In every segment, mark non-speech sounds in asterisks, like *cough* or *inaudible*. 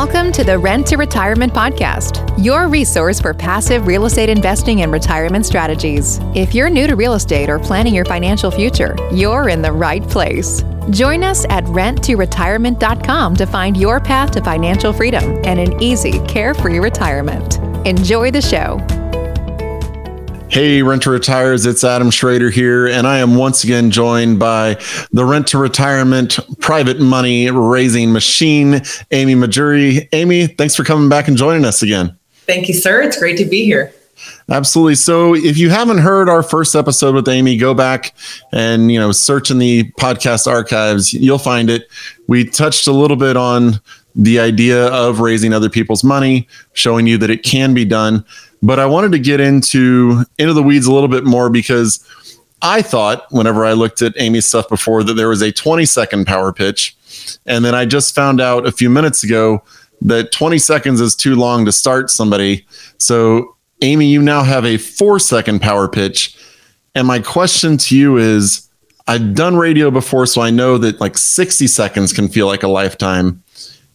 Welcome to the Rent to Retirement Podcast, your resource for passive real estate investing and retirement strategies. If you're new to real estate or planning your financial future, you're in the right place. Join us at renttoretirement.com to find your path to financial freedom and an easy, carefree retirement. Enjoy the show. Hey, Rent to Retires, it's Adam Schroader here, and I am once again joined by the Rent to Retirement private money raising machine, Amy Mahjoory. Amy, thanks for coming back and joining us again. Thank you, sir. It's great to be here. Absolutely. So if you haven't heard our first episode with Amy, go back and you know search in the podcast archives. You'll find it. We touched a little bit on the idea of raising other people's money, showing you that it can be done. But I wanted to get into into the weeds a little bit more because I thought whenever I looked at Amy's stuff before that there was a 20 second power pitch. And then I just found out a few minutes ago that 20 seconds is too long to start somebody. So, Amy, you now have a four second power pitch. And my question to you is I've done radio before, so I know that like 60 seconds can feel like a lifetime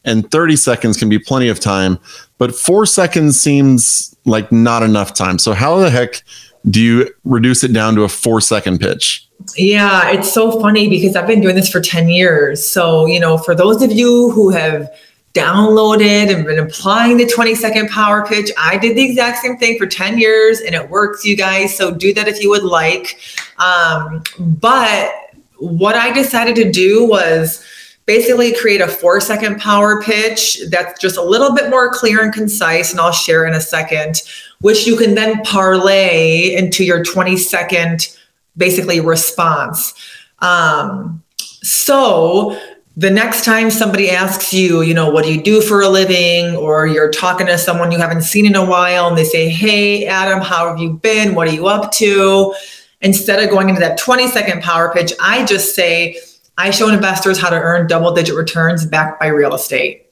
and 30 seconds can be plenty of time, but four seconds seems like not enough time. So, how the heck do you reduce it down to a four second pitch? Yeah, it's so funny because I've been doing this for 10 years. So, you know, for those of you who have downloaded and been applying the 20 second power pitch, I did the exact same thing for 10 years and it works, you guys. So, do that if you would like. Um, but what I decided to do was, basically create a four second power pitch that's just a little bit more clear and concise and i'll share in a second which you can then parlay into your 20 second basically response. Um, so the next time somebody asks you you know what do you do for a living? Or you're talking to someone you haven't seen in a while and they say hey adam how have you been? What are you up to? Instead of going into that 20 second power pitch i just say I show investors how to earn double digit returns backed by real estate.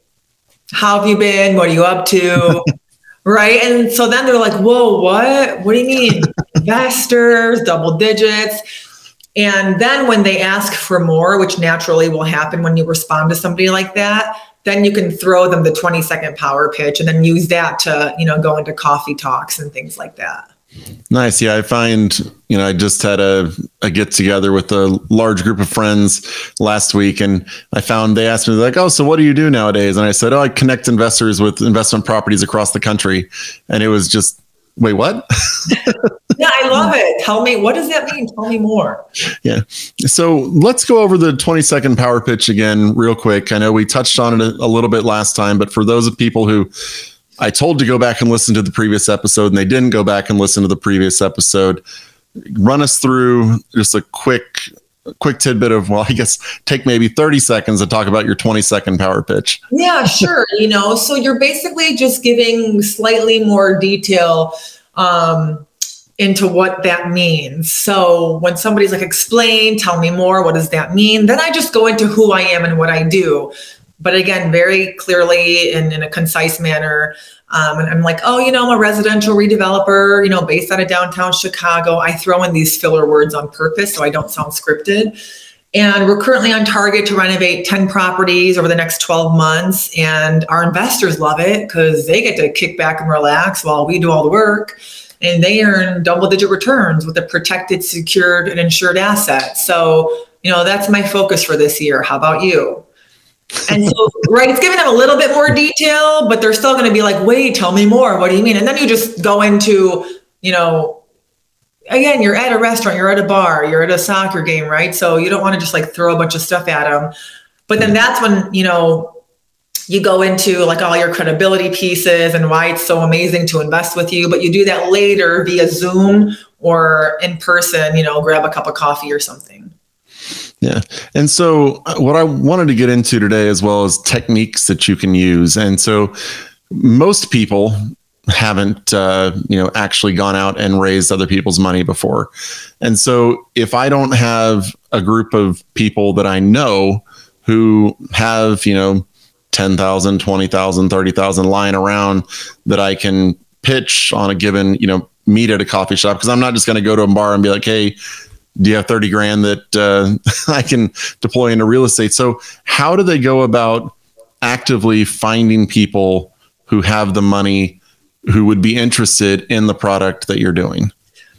How have you been? What are you up to? *laughs* right. And so then they're like, whoa, what? What do you mean? investors, double digits. And then when they ask for more, which naturally will happen when you respond to somebody like that, then you can throw them the 20 second power pitch and then use that to, you know, go into coffee talks and things like that. Nice. Yeah, I find, you know, I just had a, a get together with a large group of friends last week, and I found they asked me, like, oh, so what do you do nowadays? And I said, oh, I connect investors with investment properties across the country. And it was just, wait, what? *laughs* yeah, I love it. Tell me, what does that mean? Tell me more. Yeah. So let's go over the 20 second power pitch again, real quick. I know we touched on it a, a little bit last time, but for those of people who, I told to go back and listen to the previous episode, and they didn't go back and listen to the previous episode. Run us through just a quick quick tidbit of well i guess take maybe 30 seconds to talk about your 20 second power pitch. Yeah sure you know so you're basically just giving slightly more detail um, into what that means. So when somebody's like explain tell me more what does that mean? Then i just go into who i am and what i do but again, very clearly and in a concise manner. Um, and I'm like, oh, you know, I'm a residential redeveloper, you know, based out of downtown Chicago. I throw in these filler words on purpose so I don't sound scripted. And we're currently on target to renovate 10 properties over the next 12 months. And our investors love it because they get to kick back and relax while we do all the work. And they earn double digit returns with a protected, secured, and insured asset. So, you know, that's my focus for this year. How about you? And so, right, it's giving them a little bit more detail, but they're still going to be like, wait, tell me more. What do you mean? And then you just go into, you know, again, you're at a restaurant, you're at a bar, you're at a soccer game, right? So you don't want to just like throw a bunch of stuff at them. But then that's when, you know, you go into like all your credibility pieces and why it's so amazing to invest with you. But you do that later via Zoom or in person, you know, grab a cup of coffee or something. Yeah. And so, uh, what I wanted to get into today, as well as techniques that you can use. And so, most people haven't, uh, you know, actually gone out and raised other people's money before. And so, if I don't have a group of people that I know who have, you know, 10,000, 20,000, 30,000 lying around that I can pitch on a given, you know, meet at a coffee shop, because I'm not just going to go to a bar and be like, hey, do you have 30 grand that uh, *laughs* I can deploy into real estate? So, how do they go about actively finding people who have the money who would be interested in the product that you're doing?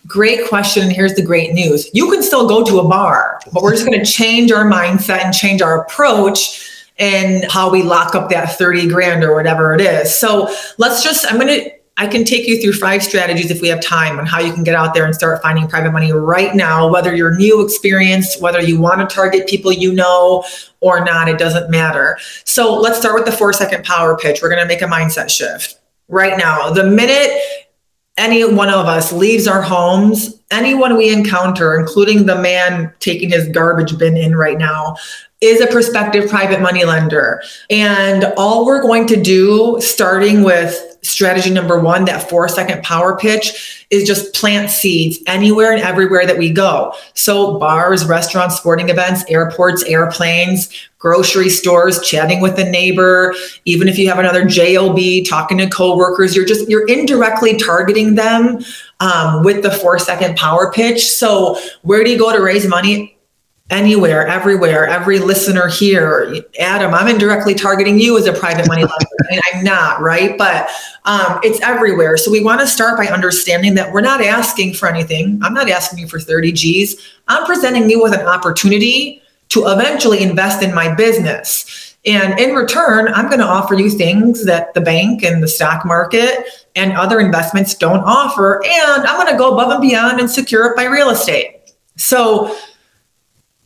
Great question. And here's the great news. You can still go to a bar, but we're just going to change our mindset and change our approach and how we lock up that 30 grand or whatever it is. So let's just, I'm going to, I can take you through five strategies if we have time on how you can get out there and start finding private money right now, whether you're new experienced, whether you want to target people you know or not, it doesn't matter. So let's start with the four second power pitch. We're going to make a mindset shift right now. The minute any one of us leaves our homes, anyone we encounter, including the man taking his garbage bin in right now, is a prospective private money lender. And all we're going to do, starting with strategy number one, that four second power pitch, is just plant seeds anywhere and everywhere that we go. So, bars, restaurants, sporting events, airports, airplanes, grocery stores, chatting with a neighbor, even if you have another job, talking to coworkers, you're just you're indirectly targeting them um, with the four second power pitch. So, where do you go to raise money? Anywhere, everywhere, every listener here, Adam, I'm indirectly targeting you as a private money lender. and I'm not, right? But um, it's everywhere. So we want to start by understanding that we're not asking for anything. I'm not asking you for 30 G's. I'm presenting you with an opportunity to eventually invest in my business. And in return, I'm going to offer you things that the bank and the stock market and other investments don't offer. And I'm going to go above and beyond and secure it by real estate. So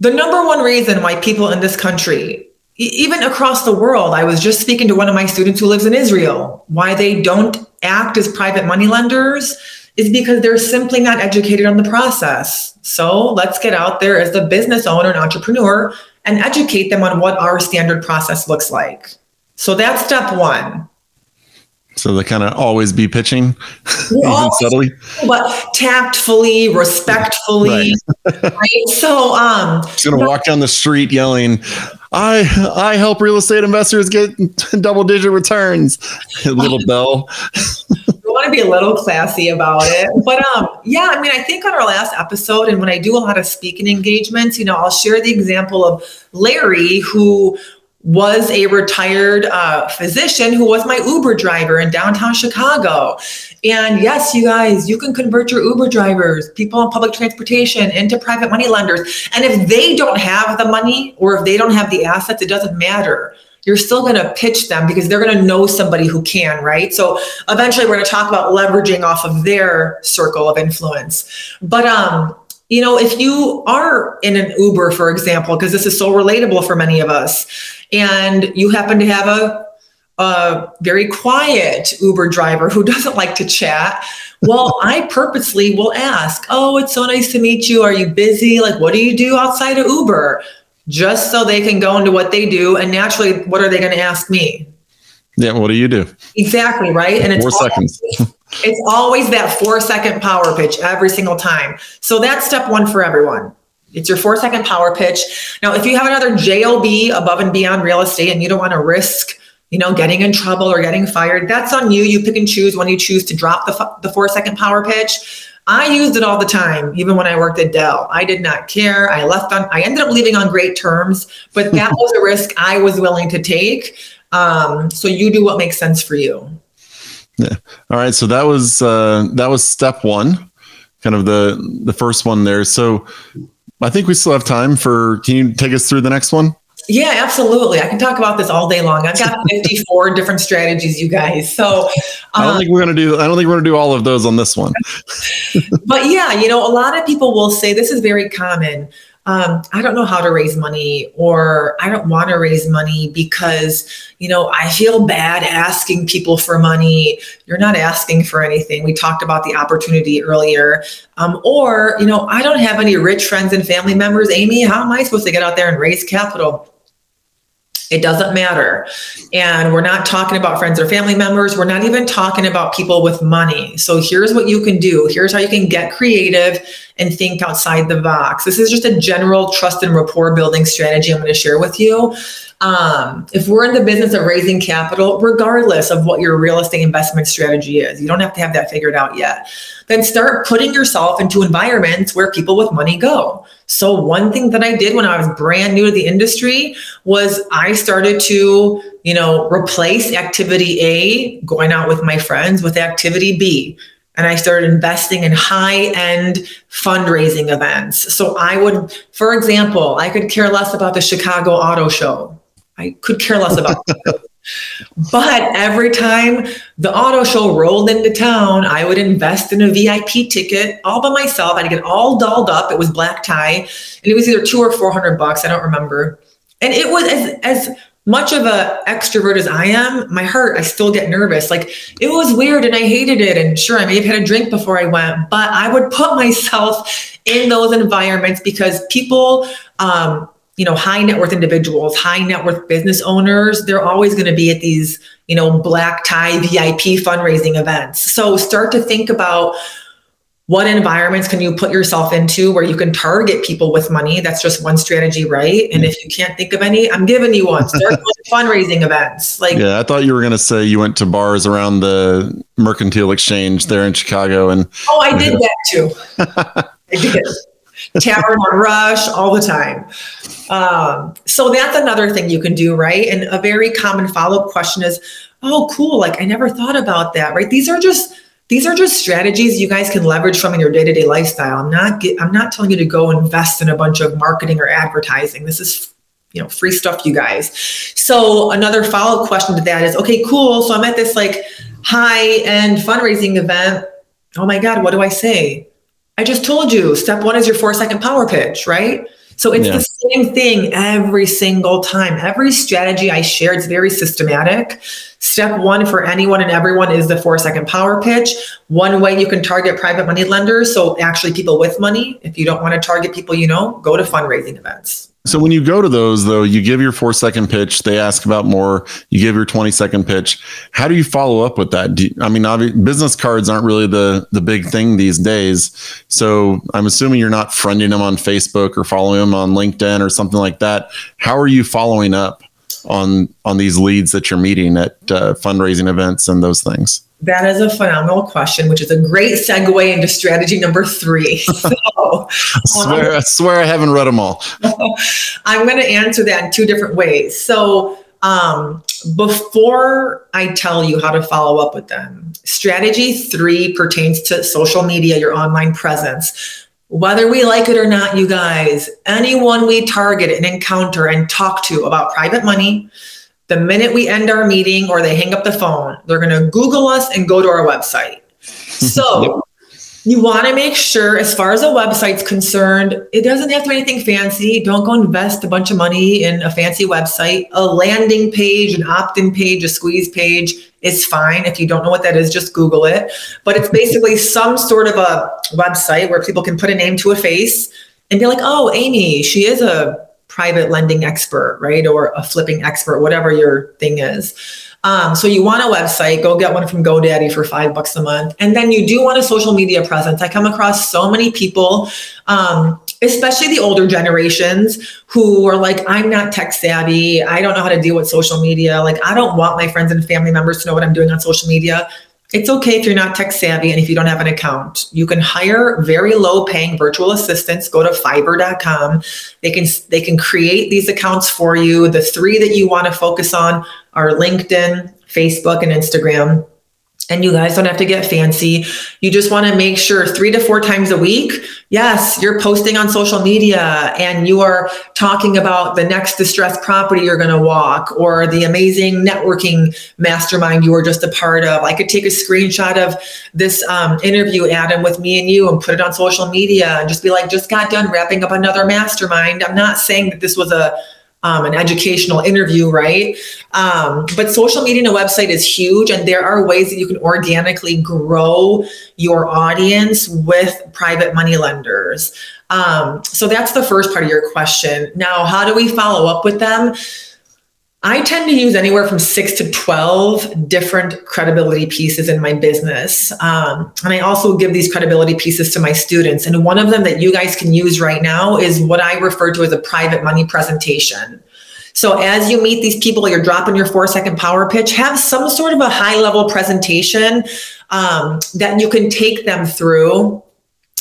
the number one reason why people in this country, even across the world, I was just speaking to one of my students who lives in Israel, why they don't act as private money lenders is because they're simply not educated on the process. So let's get out there as the business owner and entrepreneur and educate them on what our standard process looks like. So that's step one. So they kind of always be pitching, *laughs* even subtly, but tactfully, respectfully. Right. *laughs* right? So, um, just gonna walk down the street yelling, "I I help real estate investors get *laughs* double digit returns." little bell. we want to be a little classy about it, but um, yeah. I mean, I think on our last episode, and when I do a lot of speaking engagements, you know, I'll share the example of Larry who was a retired uh, physician who was my Uber driver in downtown Chicago. And yes, you guys, you can convert your Uber drivers, people on public transportation, into private money lenders. And if they don't have the money or if they don't have the assets, it doesn't matter. You're still going to pitch them because they're going to know somebody who can, right? So eventually we're going to talk about leveraging off of their circle of influence. But um, you know, if you are in an Uber, for example, because this is so relatable for many of us, and you happen to have a, a very quiet Uber driver who *laughs* doesn't like to chat, well, *laughs* I purposely will ask, Oh, it's so nice to meet you. Are you busy? Like, what do you do outside of Uber? Just so they can go into what they do. And naturally, what are they going to ask me? Yeah, what do you do? Exactly, right? And it's four seconds. *laughs* it's always that four second power pitch every single time. So that's step one for everyone. It's your four second power pitch. Now, if you have another JOB above and beyond real estate and you don't want to risk, you know, getting in trouble or getting fired, that's on you. You pick and choose when you choose to drop the, the four second power pitch. I used it all the time, even when I worked at Dell. I did not care. I left on, I ended up leaving on great terms, but that *laughs* was a risk I was willing to take. Um, so you do what makes sense for you. Yeah. All right. So that was uh, that was step one, kind of the the first one there. So I think we still have time for. Can you take us through the next one? Yeah, absolutely. I can talk about this all day long. I've got *laughs* 54 different strategies, you guys. So I don't uh, think we're going to do, I don't think we're going to do all of those on this one. *laughs* but yeah, you know, a lot of people will say this is very common um, I don't know how to raise money, or I don't want to raise money because, you know, I feel bad asking people for money. You're not asking for anything. We talked about the opportunity earlier. Um, or, you know, I don't have any rich friends and family members. Amy, how am I supposed to get out there and raise capital? It doesn't matter. And we're not talking about friends or family members. We're not even talking about people with money. So here's what you can do. Here's how you can get creative and think outside the box. This is just a general trust and rapport building strategy I'm going to share with you. Um, if we're in the business of raising capital, regardless of what your real estate investment strategy is, you don't have to have that figured out yet. Then start putting yourself into environments where people with money go. So, one thing that I did when I was brand new to the industry was I started to, you know, replace activity A, going out with my friends, with activity B and I started investing in high end fundraising events. So I would, for example, I could care less about the Chicago Auto Show. I could care less about. But every time the auto show rolled into town, I would invest in a VIP ticket all by myself. I'd get all dolled up. It was black tie, and it was either two or four hundred bucks. I don't remember. And it was as as much of a extrovert as I am, my heart, I still get nervous. Like it was weird and I hated it. And sure, I may have had a drink before I went, but I would put myself in those environments because people, um, you know, high net worth individuals, high net worth business owners, they're always going to be at these, you know, black tie VIP fundraising events. So start to think about what environments can you put yourself into where you can target people with money. That's just one strategy right? And if you can't think of any i'm giving you one. Start *laughs* fundraising events. Like yeah i thought you were going to say you went to bars around the mercantile exchange there in chicago and oh i *laughs* did that too. *laughs* I did tavern on rush all the time um, so that's another thing you can do right and a very common follow-up question is oh cool like i never thought about that right these are just these are just strategies you guys can leverage from in your day-to-day lifestyle. I'm not get, I'm not telling you to go invest in a bunch of marketing or advertising. This is you know free stuff you guys. So another follow-up question to that is okay, cool. So I'm at this like high-end fundraising event. Oh my god, what do I say? I just told you, step 1 is your 4-second power pitch, right? So it's yeah. the same thing every single time. Every strategy I share, it's very systematic. Step one for anyone and everyone is the four second power pitch. One way you can target private money lenders. So actually people with money. If you don't want to target people you know, go to fundraising events. So when you go to those though, you give your four second pitch, they ask about more, you give your 20 second pitch. How do you follow up with that? You, I mean, business cards aren't really the, the big thing these days. So I'm assuming you're not friending them on Facebook or following them on LinkedIn or something like that. How are you following up on, on these leads that you're meeting at uh, fundraising events and those things? That is a phenomenal question, which is a great segue into strategy number three. *laughs* So, I, swear, um, I swear I haven't read them all. *laughs* I'm going to answer that in two different ways. So, um, before I tell you how to follow up with them, strategy three pertains to social media, your online presence. Whether we like it or not, you guys, anyone we target and encounter and talk to about private money, the minute we end our meeting or they hang up the phone, they're going to Google us and go to our website. *laughs* So yep. you want to make sure, as far as a website's concerned, it doesn't have to be anything fancy. Don't go invest a bunch of money in a fancy website. A landing page, an opt in page, a squeeze page is fine. If you don't know what that is, just Google it. But it's basically some sort of a website where people can put a name to a face and be like, oh, Amy, she is a private lending expert, right? Or a flipping expert, whatever your thing is. Um, so you want a website, go get one from GoDaddy for five bucks a month. And then you do want a social media presence. I come across so many people, um, especially the older generations who are like, I'm not tech savvy. I don't know how to deal with social media. Like, I don't want my friends and family members to know what I'm doing on social media. It's okay if you're not tech savvy and if you don't have an account. You can hire very low paying virtual assistants. Go to fiverr.com. They can they can create these accounts for you. The three that you want to focus on are LinkedIn, Facebook, and Instagram and you guys don't have to get fancy. You just want to make sure three to four times a week, yes, you're posting on social media and you are talking about the next distressed property you're going to walk or the amazing networking mastermind you were just a part of. I could take a screenshot of this um, interview, Adam, with me and you and put it on social media and just be like, just got done wrapping up another mastermind. I'm not saying that this was a um, an educational interview, right? Um, but social media and a website is huge, and there are ways that you can organically grow your audience with private money lenders. Um, so that's the first part of your question. Now, how do we follow up with them? I tend to use anywhere from six to 12 different credibility pieces in my business. Um, and I also give these credibility pieces to my students. And one of them that you guys can use right now is what I refer to as a private money presentation. So as you meet these people, you're dropping your four second power pitch, have some sort of a high level presentation um, that you can take them through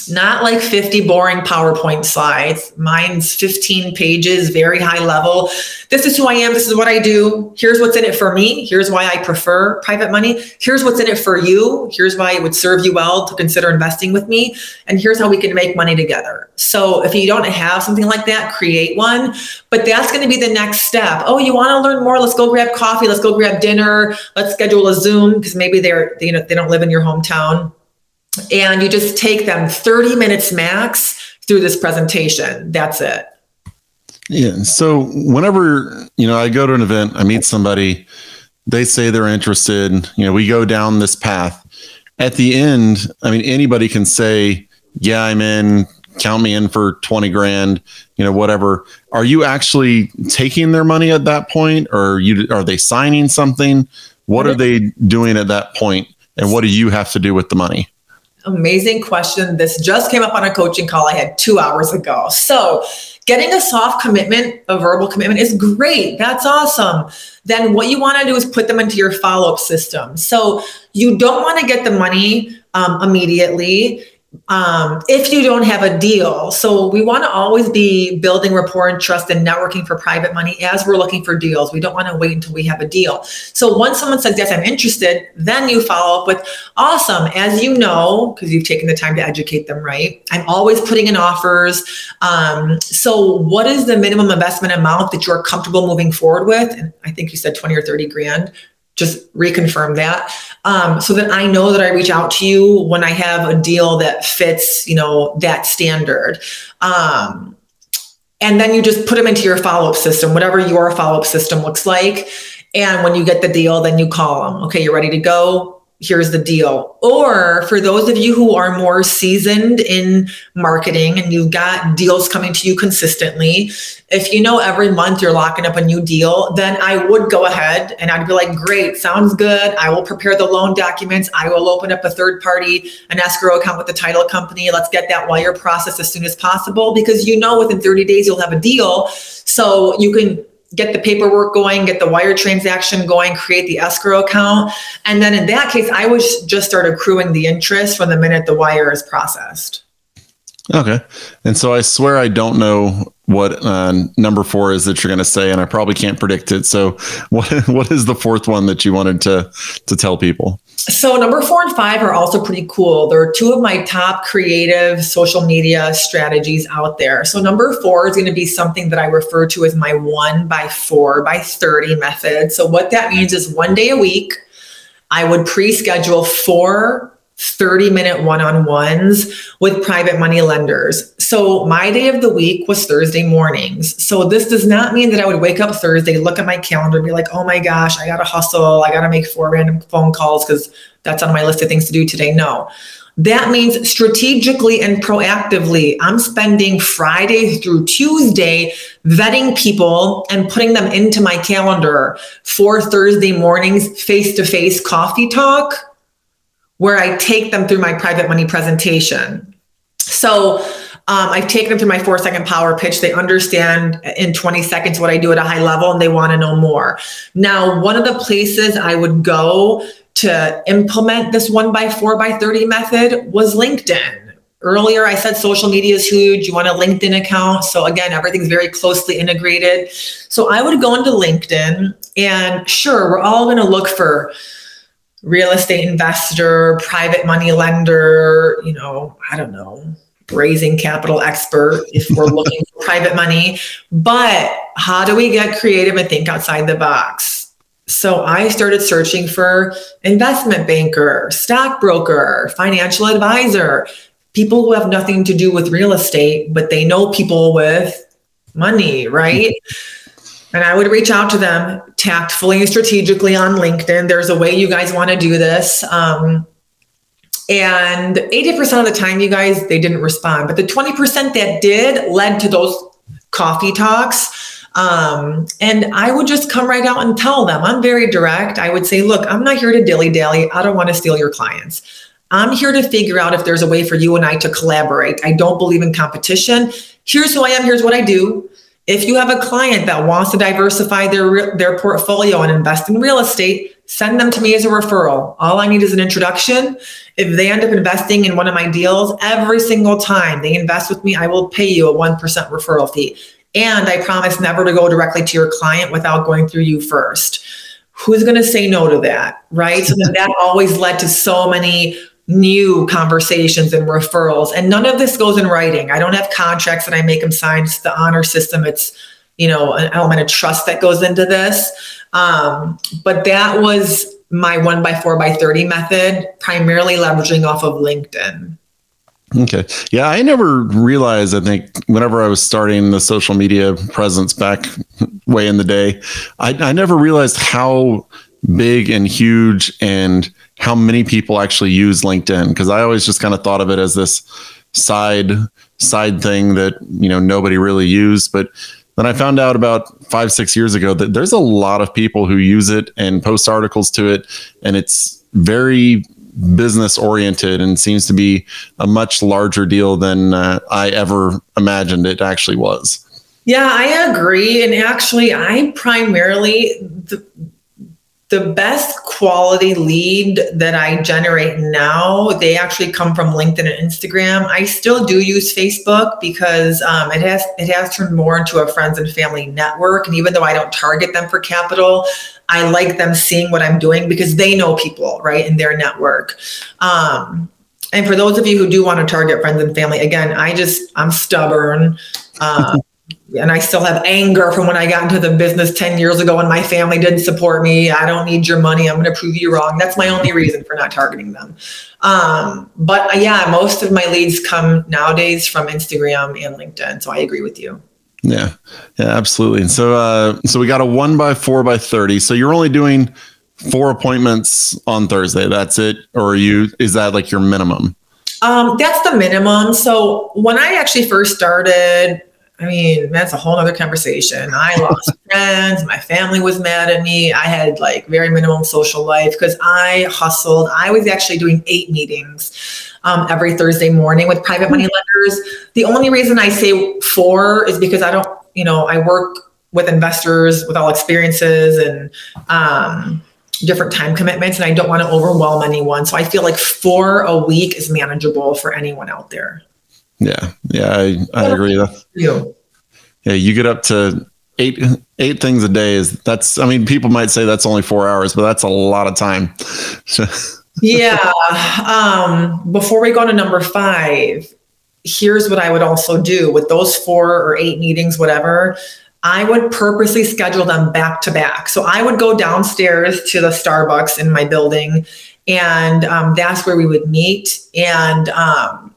not like 50 boring PowerPoint slides. Mine's 15 pages, very high level. This is who I am. This is what I do. Here's what's in it for me. Here's why I prefer private money. Here's what's in it for you. Here's why it would serve you well to consider investing with me. And here's how we can make money together. So if you don't have something like that, create one. But that's going to be the next step. Oh, you want to learn more? Let's go grab coffee. Let's go grab dinner. Let's schedule a Zoom because maybe they're, you know, they don't live in your hometown and you just take them 30 minutes max through this presentation. That's it. Yeah. So whenever, you know, I go to an event, I meet somebody, they say they're interested, you know, we go down this path. At the end, I mean, anybody can say, yeah, I'm in, count me in for 20 grand, you know, whatever. Are you actually taking their money at that point or are you, are they signing something? What are they doing at that point And what do you have to do with the money? Amazing question. This just came up on a coaching call I had two hours ago. So, getting a soft commitment, a verbal commitment is great. That's awesome. Then, what you want to do is put them into your follow up system. So, you don't want to get the money um, immediately um, if you don't have a deal. So we want to always be building rapport and trust and networking for private money as we're looking for deals. We don't want to wait until we have a deal. So once someone says, Yes, I'm interested, then you follow up with, Awesome. As you know, because you've taken the time to educate them, right? I'm always putting in offers. Um, so what is the minimum investment amount that you're comfortable moving forward with? And I think you said 20 or 30 grand just reconfirm that. Um, so that i know that i reach out to you when i have a deal that fits you know that standard. Um, and then you just put them into your follow-up system whatever your follow-up system looks like. And when you get the deal then you call them. Okay you're ready to go here's the deal. Or for those of you who are more seasoned in marketing and you've got deals coming to you consistently, if you know every month you're locking up a new deal, then I would go ahead and I'd be like, great, sounds good. I will prepare the loan documents. I will open up a third party, an escrow account with the title company. Let's get that wire process as soon as possible because you know within 30 days you'll have a deal. So you can get the paperwork going, get the wire transaction going, create the escrow account. And then in that case, I would just start accruing the interest from the minute the wire is processed. Okay. And so I swear I don't know what uh, number four is that you're going to say, and I probably can't predict it. So, what *laughs* what is the fourth one that you wanted to to tell people? So, number four and five are also pretty cool. They're two of my top creative social media strategies out there. So, number four is going to be something that I refer to as my one by four by 30 method. So, what that means is one day a week, I would pre schedule four 30 minute one on ones with private money lenders. So my day of the week was Thursday mornings. So this does not mean that I would wake up Thursday, look at my calendar, be like, oh my gosh, I got to hustle. I got to make four random phone calls because that's on my list of things to do today. No. That means strategically and proactively, I'm spending Friday through Tuesday vetting people and putting them into my calendar for Thursday mornings face to face coffee talk where I take them through my private money presentation. So um, I've taken them through my four second power pitch. They understand in 20 seconds what I do at a high level and they want to know more. Now, one of the places I would go to implement this one by four by 30 method was LinkedIn. Earlier, I said social media is huge. You want a LinkedIn account. So, again, everything's very closely integrated. So, I would go into LinkedIn and sure, we're all going to look for real estate investor, private money lender, you know, I don't know, raising capital expert if we're *laughs* looking for private money. But how do we get creative and think outside the box? So I started searching for investment banker, stockbroker, financial advisor, people who have nothing to do with real estate, but they know people with money, right? Mm-hmm. And I would reach out to them tactfully and strategically on LinkedIn. There's a way you guys want to do this. Um, and 80% of the time, you guys, they didn't respond. But the 20% that did led to those coffee talks. Um, and I would just come right out and tell them, I'm very direct. I would say, look, I'm not here to dilly dally. I don't want to steal your clients. I'm here to figure out if there's a way for you and I to collaborate. I don't believe in competition. Here's who I am. Here's what I do if you have a client that wants to diversify their their portfolio and invest in real estate, send them to me as a referral. All I need is an introduction. If they end up investing in one of my deals, every single time they invest with me, I will pay you a 1% referral fee. And I promise never to go directly to your client without going through you first. Who's going to say no to that? Right. So that *laughs* always led to so many new conversations and referrals. And none of this goes in writing. I don't have contracts that I make them sign. It's the honor system. It's, you know, an element of trust that goes into this. Um, but that was my one by four by 30 method, primarily leveraging off of LinkedIn. Okay. Yeah, I never realized, I think, whenever I was starting the social media presence back way in the day, I, I never realized how big and huge and how many people actually use LinkedIn because I always just kind of thought of it as this side side thing that you know nobody really used but then I found out about 5 6 years ago that there's a lot of people who use it and post articles to it and it's very business oriented and seems to be a much larger deal than uh, I ever imagined it actually was. Yeah, I agree. And actually, I primarily, the, the best quality lead that I generate now, they actually come from LinkedIn and Instagram. I still do use Facebook because um, it has it has turned more into a friends and family network. And even though I don't target them for capital, I like them seeing what I'm doing because they know people right in their network. Um, and for those of you who do want to target friends and family, again, I just I'm stubborn. Um, and I still have anger from when I got into the business 10 years ago and my family didn't support me. I don't need your money. I'm going to prove you wrong. That's my only reason for not targeting them. Um, but uh, yeah, most of my leads come nowadays from Instagram and LinkedIn. So I agree with you. Yeah, yeah, absolutely. And so, uh, so we got a one by four by 30. So you're only doing four appointments on Thursday. That's it. Or you, is that like your minimum? Um, that's the minimum. So when I actually first started, I mean, that's a whole other conversation. I lost *laughs* friends. My family was mad at me. I had like very minimum social life because I hustled. I was actually doing eight meetings um, every Thursday morning with private money lenders. The only reason I say four is because I don't, you know, I work with investors with all experiences and um, different time commitments, and I don't want to overwhelm anyone. So I feel like four a week is manageable for anyone out there. Yeah, yeah, I, I agree. You. Yeah, you get up to eight eight things a day. Is that's? I mean, people might say that's only four hours, but that's a lot of time. *laughs* yeah. Um, before we go to number five, here's what I would also do with those four or eight meetings, whatever. I would purposely schedule them back to back. So I would go downstairs to the Starbucks in my building, and um, that's where we would meet. And um,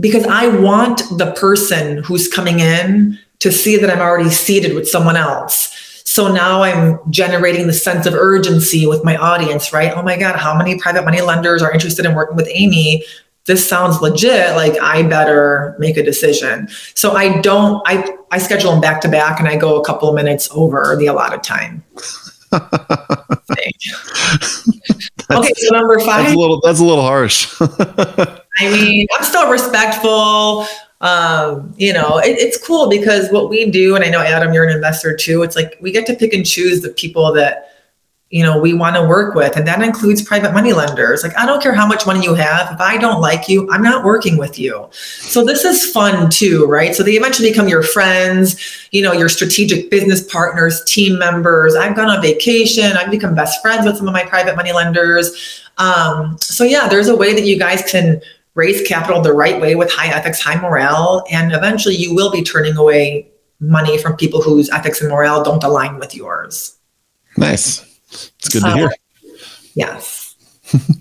because I want the person who's coming in to see that I'm already seated with someone else. So now I'm generating the sense of urgency with my audience, right? Oh my God, how many private money lenders are interested in working with Amy? This sounds legit. Like I better make a decision. So I don't, I, I schedule them back to back and I go a couple of minutes over the allotted time. *laughs* okay, so number five. That's a little, that's a little harsh. *laughs* I mean, I'm still respectful. Um, you know, it, it's cool because what we do, and I know Adam, you're an investor too. It's like we get to pick and choose the people that you know we want to work with and that includes private money lenders like i don't care how much money you have if i don't like you i'm not working with you so this is fun too right so they eventually become your friends you know your strategic business partners team members i've gone on vacation i've become best friends with some of my private money lenders um, so yeah there's a way that you guys can raise capital the right way with high ethics, high morale, and eventually you will be turning away money from people whose ethics and morale don't align with yours. Nice. It's good to hear. Yes.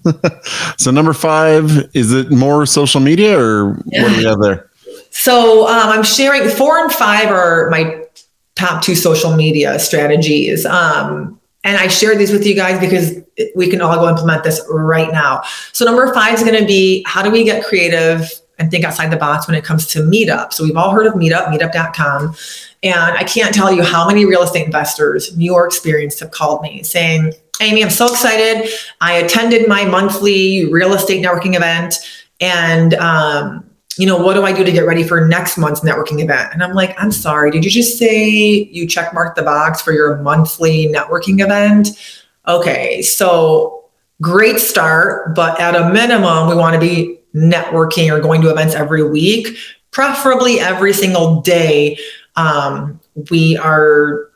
*laughs* so number five, is it more social media or yeah. what do we have there? So um, I'm sharing four and five are my top two social media strategies. Um, and I share these with you guys because we can all go implement this right now. So number five is going to be how do we get creative and think outside the box when it comes to Meetup. So we've all heard of Meetup, meetup.com. And I can't tell you how many real estate investors, new or experienced, have called me saying, Amy, I'm so excited. I attended my monthly real estate networking event and um, you know, what do I do to get ready for next month's networking event? And I'm like, I'm sorry, did you just say you check the box for your monthly networking event? Okay, so great start, but at a minimum, we want to be networking or going to events every week, preferably every single day. Um, we are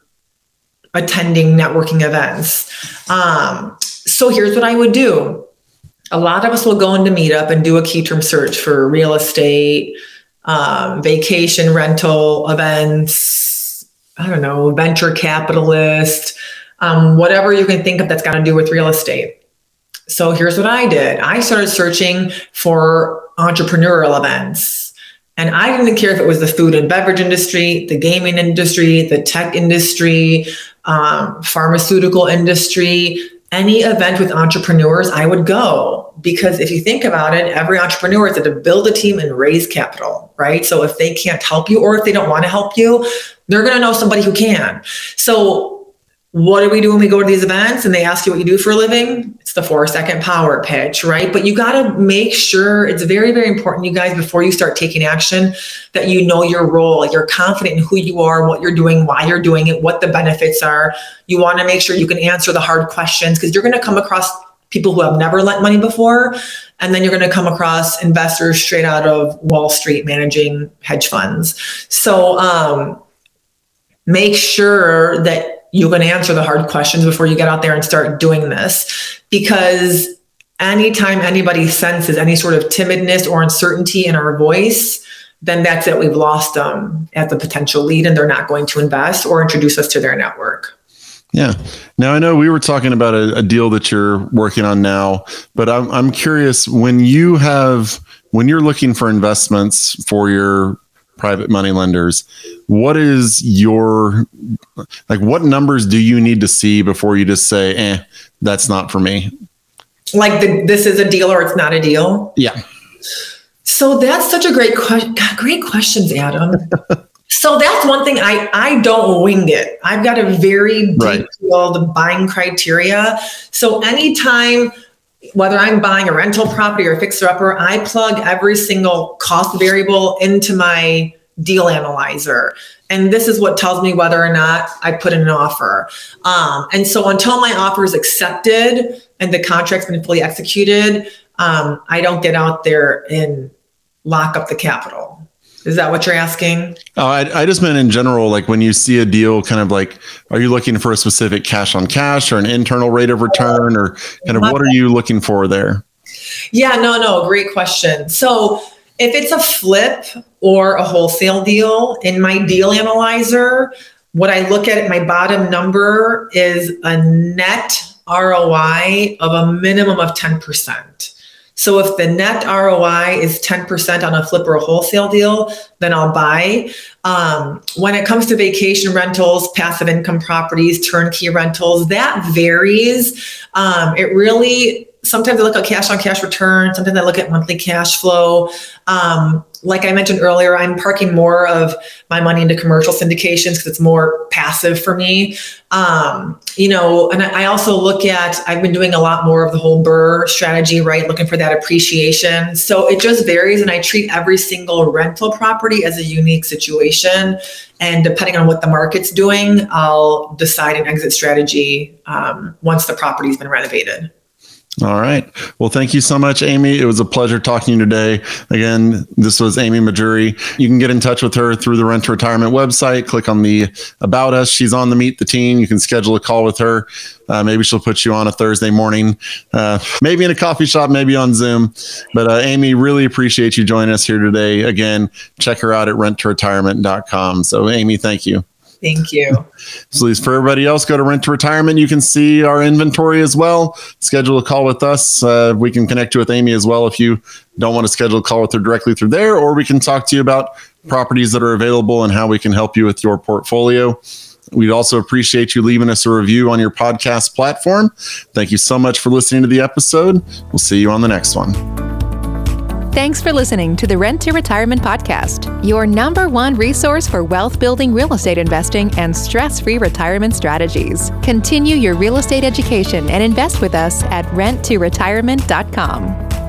attending networking events. Um, so here's what I would do. A lot of us will go into Meetup and do a key term search for real estate, um, vacation rental events, I don't know, venture capitalist, um, whatever you can think of that's got to do with real estate. So here's what I did I started searching for entrepreneurial events. And I didn't care if it was the food and beverage industry, the gaming industry, the tech industry, um, pharmaceutical industry, any event with entrepreneurs, I would go because if you think about it, every entrepreneur is to build a team and raise capital, right? So if they can't help you or if they don't want to help you, they're going to know somebody who can. So what do we do when we go to these events and they ask you what you do for a living? It's the four second power pitch, right? But you got to make sure it's very, very important, you guys, before you start taking action, that you know your role, you're confident in who you are, what you're doing, why you're doing it, what the benefits are. You want to make sure you can answer the hard questions because you're going to come across people who have never lent money before. And then you're going to come across investors straight out of Wall Street managing hedge funds. So, um, make sure that you can answer the hard questions before you get out there and start doing this. Because anytime anybody senses any sort of timidness or uncertainty in our voice then that's it. We've lost them as a potential lead and they're not going to invest or introduce us to their network. Yeah. Now I know we were talking about a, a, deal that you're working on now, but I'm I'm curious when you have when you're looking for investments for your private money lenders, what is your like what numbers do you need to see before you just say eh that's not for me like the, this is a deal or it's not a deal? Yeah. So that's such a great question great questions adam. *laughs* So that's one thing i i don't wing it. I've got a very detailed right. buying criteria. So anytime whether I'm buying a rental property or a fixer upper, I plug every single cost variable into my deal analyzer. And this is what tells me whether or not I put in an offer. Um, and so until my offer is accepted and the contract's been fully executed, um, I don't get out there and lock up the capital. Is that what you're asking? Oh, I, I just meant in general, like when you see a deal, kind of like, are you looking for a specific cash on cash or an internal rate of return, or kind of what are you looking for there? Yeah, no, no, great question. So if it's a flip or a wholesale deal in my deal analyzer, what I look at my bottom number is a net ROI of a minimum of 10%. So if the net ROI is 10% on a flip or a wholesale deal, then I'll buy. Um, when it comes to vacation rentals, passive income properties, turnkey rentals, that varies. Um, it really sometimes I look at cash on cash return. Sometimes I look at monthly cash flow. Um, like I mentioned earlier, I'm parking more of my money into commercial syndications because it's more passive for me. Um, you know, and I also look at, I've been doing a lot more of the whole BRRRR strategy, right? Looking for that appreciation. So it just varies. And I treat every single rental property as a unique situation. And depending on what the market's doing, I'll decide an exit strategy um, once the property's been renovated. All right. Well, thank you so much, Amy. It was a pleasure talking to you today. Again, this was Amy Mahjoory. You can get in touch with her through the Rent to Retirement website. Click on the About Us. She's on the Meet the Team. You can schedule a call with her. Uh, maybe she'll put you on a Thursday morning, uh, maybe in a coffee shop, maybe on Zoom. But uh, Amy, really appreciate you joining us here today. Again, check her out at renttoretirement.com. So, Amy, thank you. Thank you. So, at for everybody else, go to Rent to Retirement. You can see our inventory as well. Schedule a call with us. Uh, we can connect you with Amy as well if you don't want to schedule a call with her directly through there, or we can talk to you about properties that are available and how we can help you with your portfolio. We'd also appreciate you leaving us a review on your podcast platform. Thank you so much for listening to the episode. We'll see you on the next one. Thanks for listening to the Rent to Retirement Podcast, your number one resource for wealth building real estate investing and stress free retirement strategies. Continue your real estate education and invest with us at renttoretirement.com.